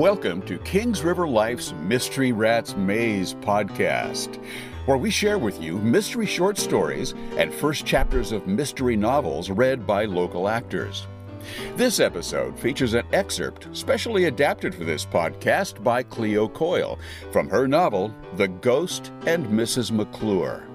Welcome to Kings River Life's Mystery Rats Maze podcast, where we share with you mystery short stories and first chapters of mystery novels read by local actors. This episode features an excerpt specially adapted for this podcast by Cleo Coyle from her novel, The Ghost and Mrs. McClure.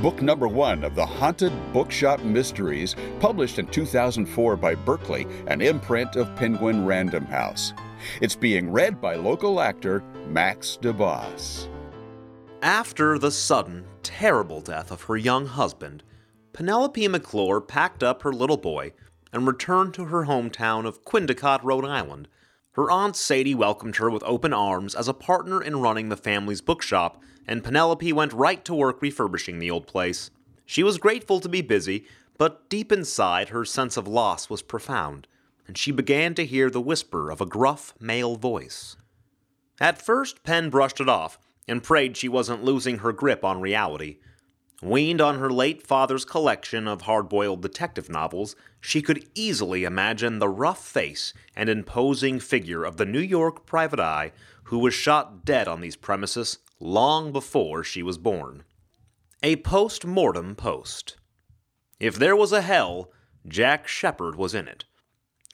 Book number one of the Haunted Bookshop Mysteries, published in 2004 by Berkley, an imprint of Penguin Random House. It's being read by local actor Max DeBoss. After the sudden, terrible death of her young husband, Penelope McClure packed up her little boy and returned to her hometown of Quindicott, Rhode Island. Her aunt Sadie welcomed her with open arms as a partner in running the family's bookshop, and Penelope went right to work refurbishing the old place. She was grateful to be busy, but deep inside her sense of loss was profound, and she began to hear the whisper of a gruff male voice. At first, Pen brushed it off and prayed she wasn't losing her grip on reality. Weaned on her late father's collection of hard boiled detective novels, she could easily imagine the rough face and imposing figure of the New York private eye who was shot dead on these premises long before she was born. A post mortem post. If there was a hell, Jack Shepard was in it.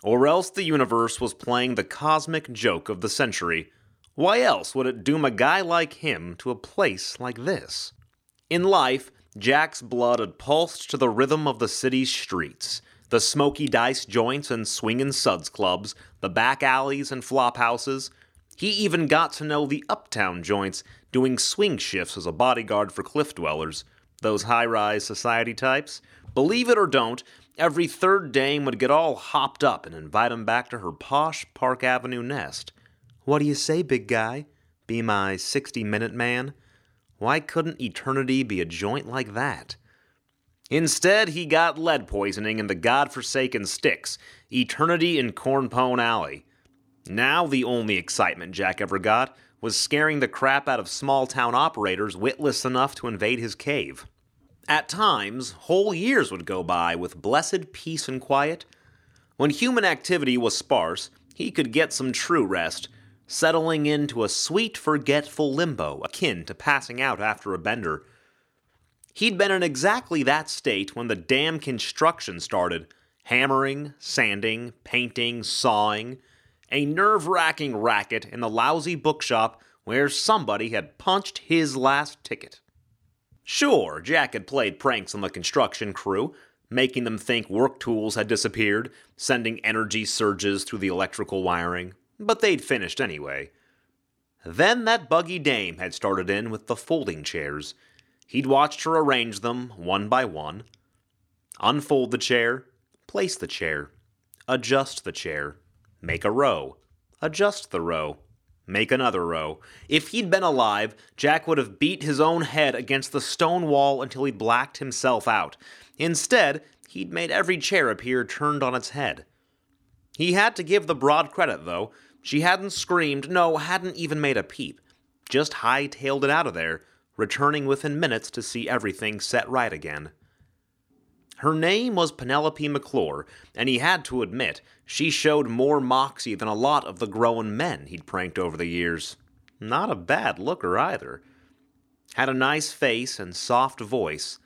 Or else the universe was playing the cosmic joke of the century. Why else would it doom a guy like him to a place like this? In life, Jack's blood had pulsed to the rhythm of the city's streets, the smoky dice joints and swingin' suds clubs, the back alleys and flop houses. He even got to know the uptown joints, doing swing shifts as a bodyguard for cliff dwellers, those high rise society types. Believe it or don't, every third dame would get all hopped up and invite him back to her posh Park Avenue nest. What do you say, big guy? Be my 60 minute man? Why couldn't eternity be a joint like that? Instead, he got lead poisoning in the god-forsaken sticks, eternity in Cornpone Alley. Now the only excitement Jack ever got was scaring the crap out of small town operators witless enough to invade his cave. At times, whole years would go by with blessed peace and quiet. When human activity was sparse, he could get some true rest, settling into a sweet, forgetful limbo akin to passing out after a bender. He'd been in exactly that state when the damn construction started hammering, sanding, painting, sawing. A nerve wracking racket in the lousy bookshop where somebody had punched his last ticket. Sure, Jack had played pranks on the construction crew, making them think work tools had disappeared, sending energy surges through the electrical wiring but they'd finished anyway. Then that buggy dame had started in with the folding chairs. He'd watched her arrange them one by one. Unfold the chair, place the chair, adjust the chair, make a row, adjust the row, make another row. If he'd been alive, Jack would have beat his own head against the stone wall until he'd blacked himself out. Instead, he'd made every chair appear turned on its head. He had to give the broad credit, though. She hadn't screamed, no, hadn't even made a peep. Just high-tailed it out of there, returning within minutes to see everything set right again. Her name was Penelope McClure, and he had to admit she showed more moxie than a lot of the grown men he'd pranked over the years. Not a bad looker either. Had a nice face and soft voice.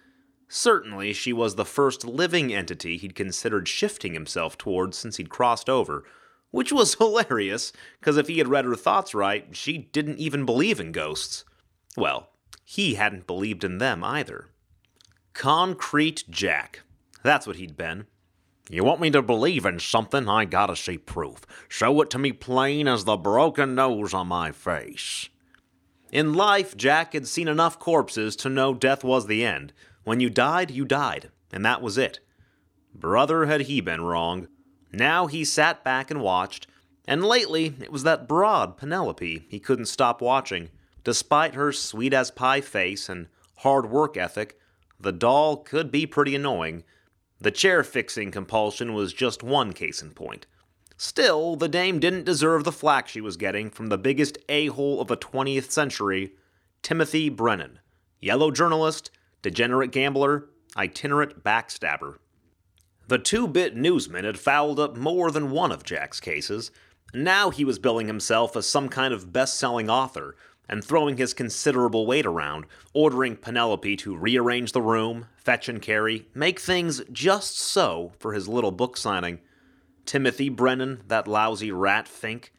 Certainly, she was the first living entity he'd considered shifting himself towards since he'd crossed over, which was hilarious, because if he had read her thoughts right, she didn't even believe in ghosts. Well, he hadn't believed in them either. Concrete Jack. That's what he'd been. You want me to believe in something, I gotta see proof. Show it to me plain as the broken nose on my face. In life, Jack had seen enough corpses to know death was the end. When you died, you died, and that was it. Brother, had he been wrong. Now he sat back and watched, and lately it was that broad Penelope he couldn't stop watching. Despite her sweet as pie face and hard work ethic, the doll could be pretty annoying. The chair fixing compulsion was just one case in point. Still, the dame didn't deserve the flack she was getting from the biggest a hole of the 20th century, Timothy Brennan. Yellow journalist, degenerate gambler, itinerant backstabber. The two bit newsman had fouled up more than one of Jack's cases. Now he was billing himself as some kind of best selling author and throwing his considerable weight around, ordering Penelope to rearrange the room, fetch and carry, make things just so for his little book signing. Timothy Brennan, that lousy rat Fink.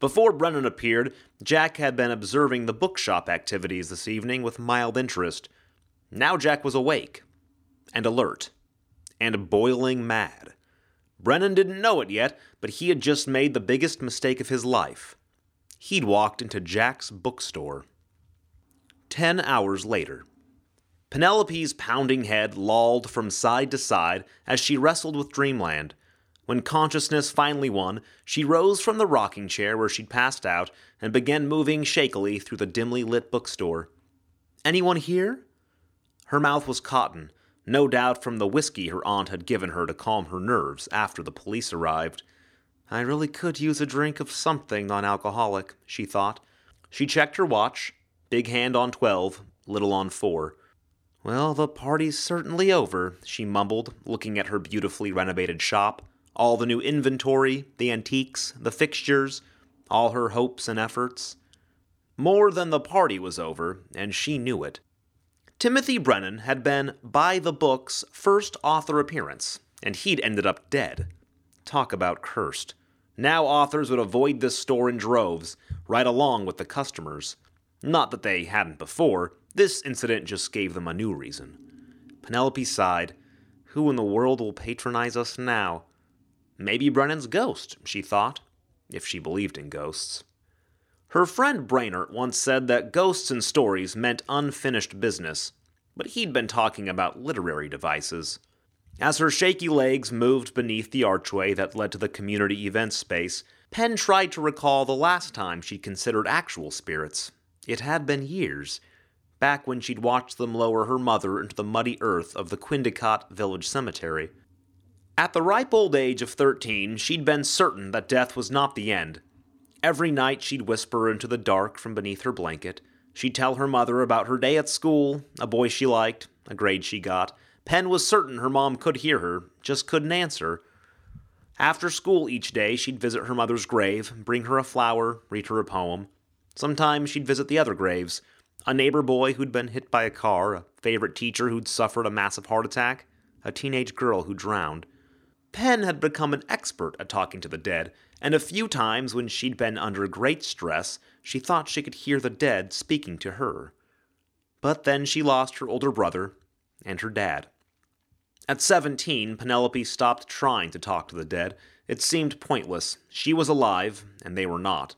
Before Brennan appeared, Jack had been observing the bookshop activities this evening with mild interest. Now Jack was awake, and alert, and boiling mad. Brennan didn't know it yet, but he had just made the biggest mistake of his life. He'd walked into Jack's bookstore. Ten hours later. Penelope's pounding head lolled from side to side as she wrestled with dreamland. When consciousness finally won, she rose from the rocking chair where she'd passed out and began moving shakily through the dimly lit bookstore. Anyone here? Her mouth was cotton, no doubt from the whiskey her aunt had given her to calm her nerves after the police arrived. I really could use a drink of something non alcoholic, she thought. She checked her watch. Big hand on twelve, little on four. Well, the party's certainly over, she mumbled, looking at her beautifully renovated shop. All the new inventory, the antiques, the fixtures, all her hopes and efforts. More than the party was over, and she knew it. Timothy Brennan had been by the book's first author appearance, and he'd ended up dead. Talk about cursed. Now authors would avoid this store in droves, right along with the customers. Not that they hadn't before, this incident just gave them a new reason. Penelope sighed. Who in the world will patronize us now? Maybe Brennan's ghost, she thought, if she believed in ghosts. Her friend Brainert once said that ghosts and stories meant unfinished business, but he'd been talking about literary devices. As her shaky legs moved beneath the archway that led to the community event space, Pen tried to recall the last time she'd considered actual spirits. It had been years, back when she'd watched them lower her mother into the muddy earth of the Quindicott Village Cemetery. At the ripe old age of thirteen, she'd been certain that death was not the end, Every night she'd whisper into the dark from beneath her blanket. She'd tell her mother about her day at school, a boy she liked, a grade she got. Pen was certain her mom could hear her, just couldn't answer. After school each day, she'd visit her mother's grave, bring her a flower, read her a poem. Sometimes she'd visit the other graves a neighbor boy who'd been hit by a car, a favorite teacher who'd suffered a massive heart attack, a teenage girl who drowned. Pen had become an expert at talking to the dead, and a few times when she'd been under great stress, she thought she could hear the dead speaking to her. But then she lost her older brother and her dad. At 17, Penelope stopped trying to talk to the dead. It seemed pointless. She was alive, and they were not.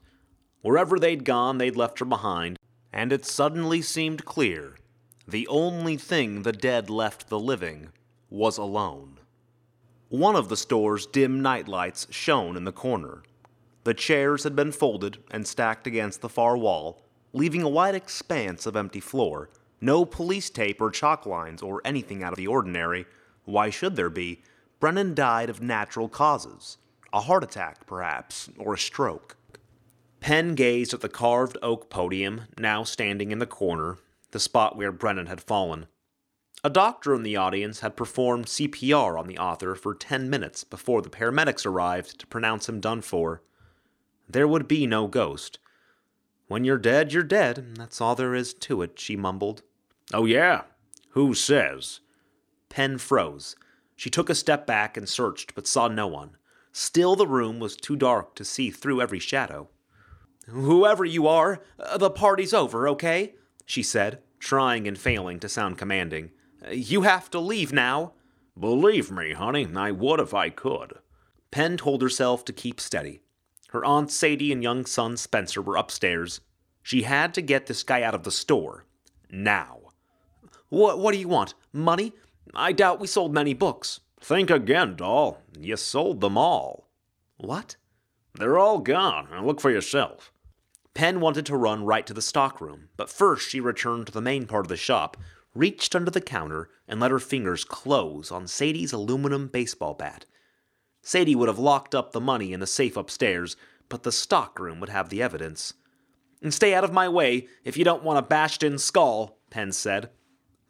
Wherever they'd gone, they'd left her behind, and it suddenly seemed clear the only thing the dead left the living was alone. One of the store's dim nightlights shone in the corner. The chairs had been folded and stacked against the far wall, leaving a wide expanse of empty floor. No police tape or chalk lines or anything out of the ordinary. Why should there be? Brennan died of natural causes. A heart attack, perhaps, or a stroke. Pen gazed at the carved oak podium, now standing in the corner, the spot where Brennan had fallen. A doctor in the audience had performed CPR on the author for 10 minutes before the paramedics arrived to pronounce him done for. There would be no ghost. When you're dead, you're dead. That's all there is to it, she mumbled. Oh, yeah? Who says? Pen froze. She took a step back and searched, but saw no one. Still, the room was too dark to see through every shadow. Whoever you are, uh, the party's over, okay? she said, trying and failing to sound commanding. You have to leave now. Believe me, honey, I would if I could. Pen told herself to keep steady. Her Aunt Sadie and young son Spencer were upstairs. She had to get this guy out of the store. Now. What, what do you want? Money? I doubt we sold many books. Think again, doll. You sold them all. What? They're all gone. Look for yourself. Pen wanted to run right to the stockroom, but first she returned to the main part of the shop, reached under the counter and let her fingers close on Sadie's aluminum baseball bat. Sadie would have locked up the money in the safe upstairs, but the stockroom would have the evidence. And stay out of my way if you don't want a bashed in skull, Pen said.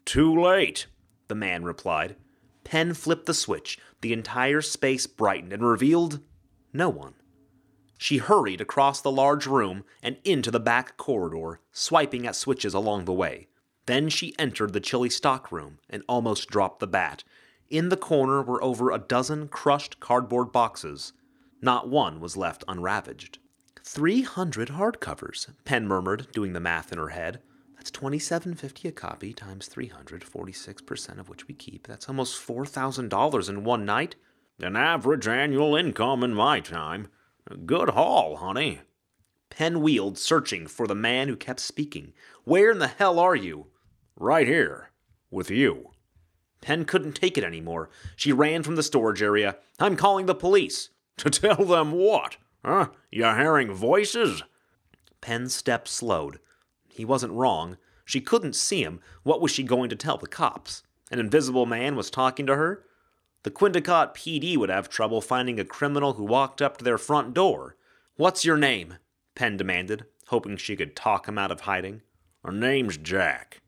Too late, the man replied. Pen flipped the switch. The entire space brightened and revealed no one. She hurried across the large room and into the back corridor, swiping at switches along the way. Then she entered the chilly stockroom and almost dropped the bat. In the corner were over a dozen crushed cardboard boxes. Not one was left unravaged. Three hundred hardcovers, Pen murmured, doing the math in her head. That's twenty-seven fifty a copy times three hundred, forty-six percent of which we keep. That's almost four thousand dollars in one night. An average annual income in my time. A good haul, honey. Pen wheeled, searching for the man who kept speaking. Where in the hell are you? Right here. With you. Pen couldn't take it anymore. She ran from the storage area. I'm calling the police. To tell them what? Huh? You're hearing voices? Pen's step slowed. He wasn't wrong. She couldn't see him. What was she going to tell the cops? An invisible man was talking to her? The Quindicott PD would have trouble finding a criminal who walked up to their front door. What's your name? Pen demanded, hoping she could talk him out of hiding. Her name's Jack.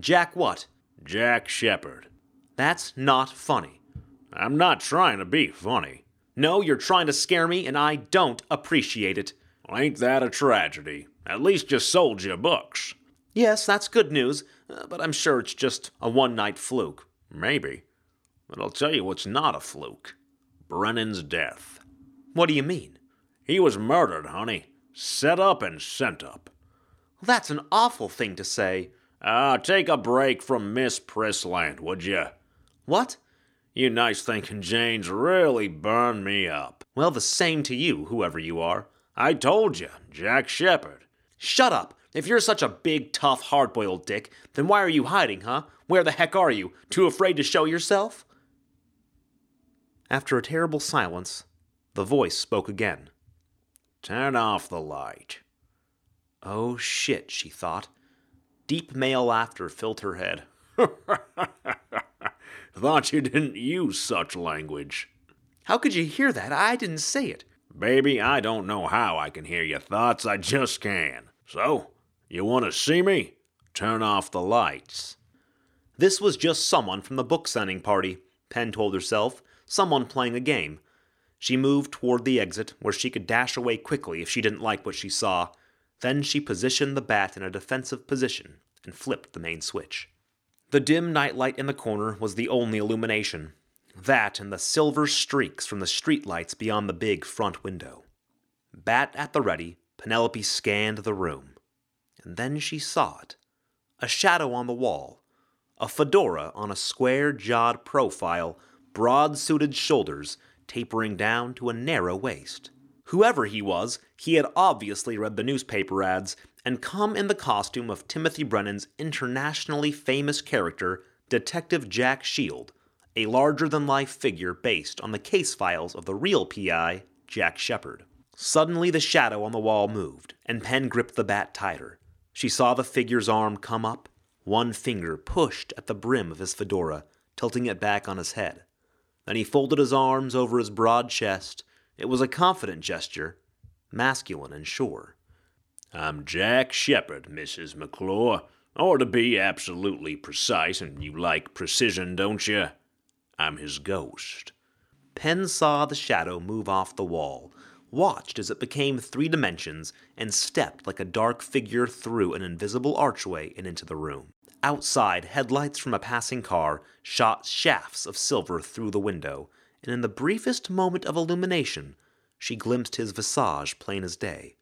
Jack what? Jack Shepard. That's not funny. I'm not trying to be funny. No, you're trying to scare me, and I don't appreciate it. Ain't that a tragedy? At least you sold your books. Yes, that's good news, uh, but I'm sure it's just a one night fluke. Maybe. But I'll tell you what's not a fluke Brennan's death. What do you mean? He was murdered, honey. Set up and sent up. That's an awful thing to say. Ah, uh, take a break from Miss Prissland, would you? What? You nice thinking Janes really burned me up. Well, the same to you, whoever you are. I told you, Jack Shepard. Shut up! If you're such a big, tough, hard boiled dick, then why are you hiding, huh? Where the heck are you? Too afraid to show yourself? After a terrible silence, the voice spoke again. Turn off the light. Oh shit, she thought. Deep male laughter filled her head. Thought you didn't use such language. How could you hear that? I didn't say it. Baby, I don't know how I can hear your thoughts, I just can. So, you want to see me? Turn off the lights. This was just someone from the book signing party, Pen told herself. Someone playing a game. She moved toward the exit, where she could dash away quickly if she didn't like what she saw. Then she positioned the bat in a defensive position and flipped the main switch. The dim nightlight in the corner was the only illumination. That and the silver streaks from the streetlights beyond the big front window. Bat at the ready, Penelope scanned the room. And then she saw it a shadow on the wall, a fedora on a square jawed profile, broad suited shoulders tapering down to a narrow waist. Whoever he was, he had obviously read the newspaper ads and come in the costume of Timothy Brennan's internationally famous character, Detective Jack Shield, a larger than life figure based on the case files of the real PI, Jack Shepard. Suddenly, the shadow on the wall moved, and Pen gripped the bat tighter. She saw the figure's arm come up, one finger pushed at the brim of his fedora, tilting it back on his head. Then he folded his arms over his broad chest. It was a confident gesture, masculine and sure. I'm Jack Shepard, Mrs. McClure. Or to be absolutely precise, and you like precision, don't you? I'm his ghost. Pen saw the shadow move off the wall, watched as it became three dimensions, and stepped like a dark figure through an invisible archway and into the room. Outside, headlights from a passing car shot shafts of silver through the window, and in the briefest moment of illumination, she glimpsed his visage plain as day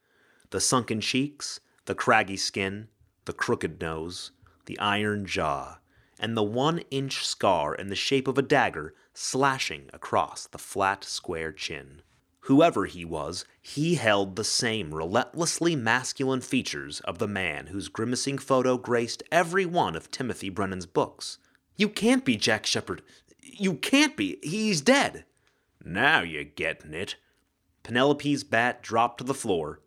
the sunken cheeks, the craggy skin, the crooked nose, the iron jaw, and the one inch scar in the shape of a dagger slashing across the flat, square chin. Whoever he was, he held the same relentlessly masculine features of the man whose grimacing photo graced every one of Timothy Brennan's books. You can't be Jack Shepard. You can't be. He's dead. Now you're getting it. Penelope's bat dropped to the floor,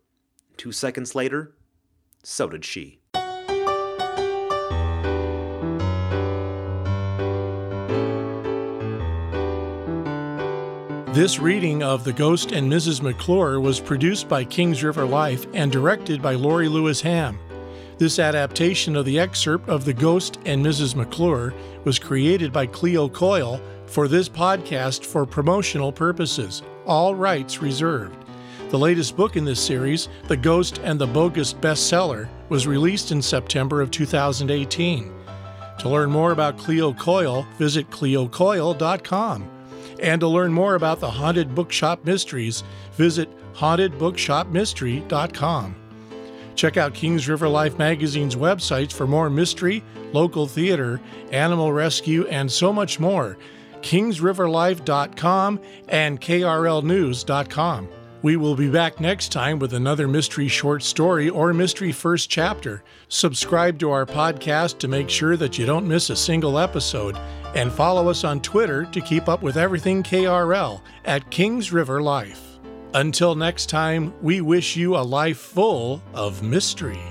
Two seconds later, so did she. This reading of The Ghost and Mrs. McClure was produced by Kings River Life and directed by Lorie Lewis Ham. This adaptation of the excerpt of The Ghost and Mrs. McClure was created by Cleo Coyle for this podcast for promotional purposes, all rights reserved. The latest book in this series, The Ghost and the Bogus Bestseller, was released in September of 2018. To learn more about Cleo Coyle, visit cleocoyle.com. And to learn more about the Haunted Bookshop Mysteries, visit hauntedbookshopmystery.com. Check out Kings River Life magazine's websites for more mystery, local theater, animal rescue, and so much more. KingsRiverLife.com and KRLNews.com. We will be back next time with another mystery short story or mystery first chapter. Subscribe to our podcast to make sure that you don't miss a single episode, and follow us on Twitter to keep up with everything KRL at Kings River Life. Until next time, we wish you a life full of mystery.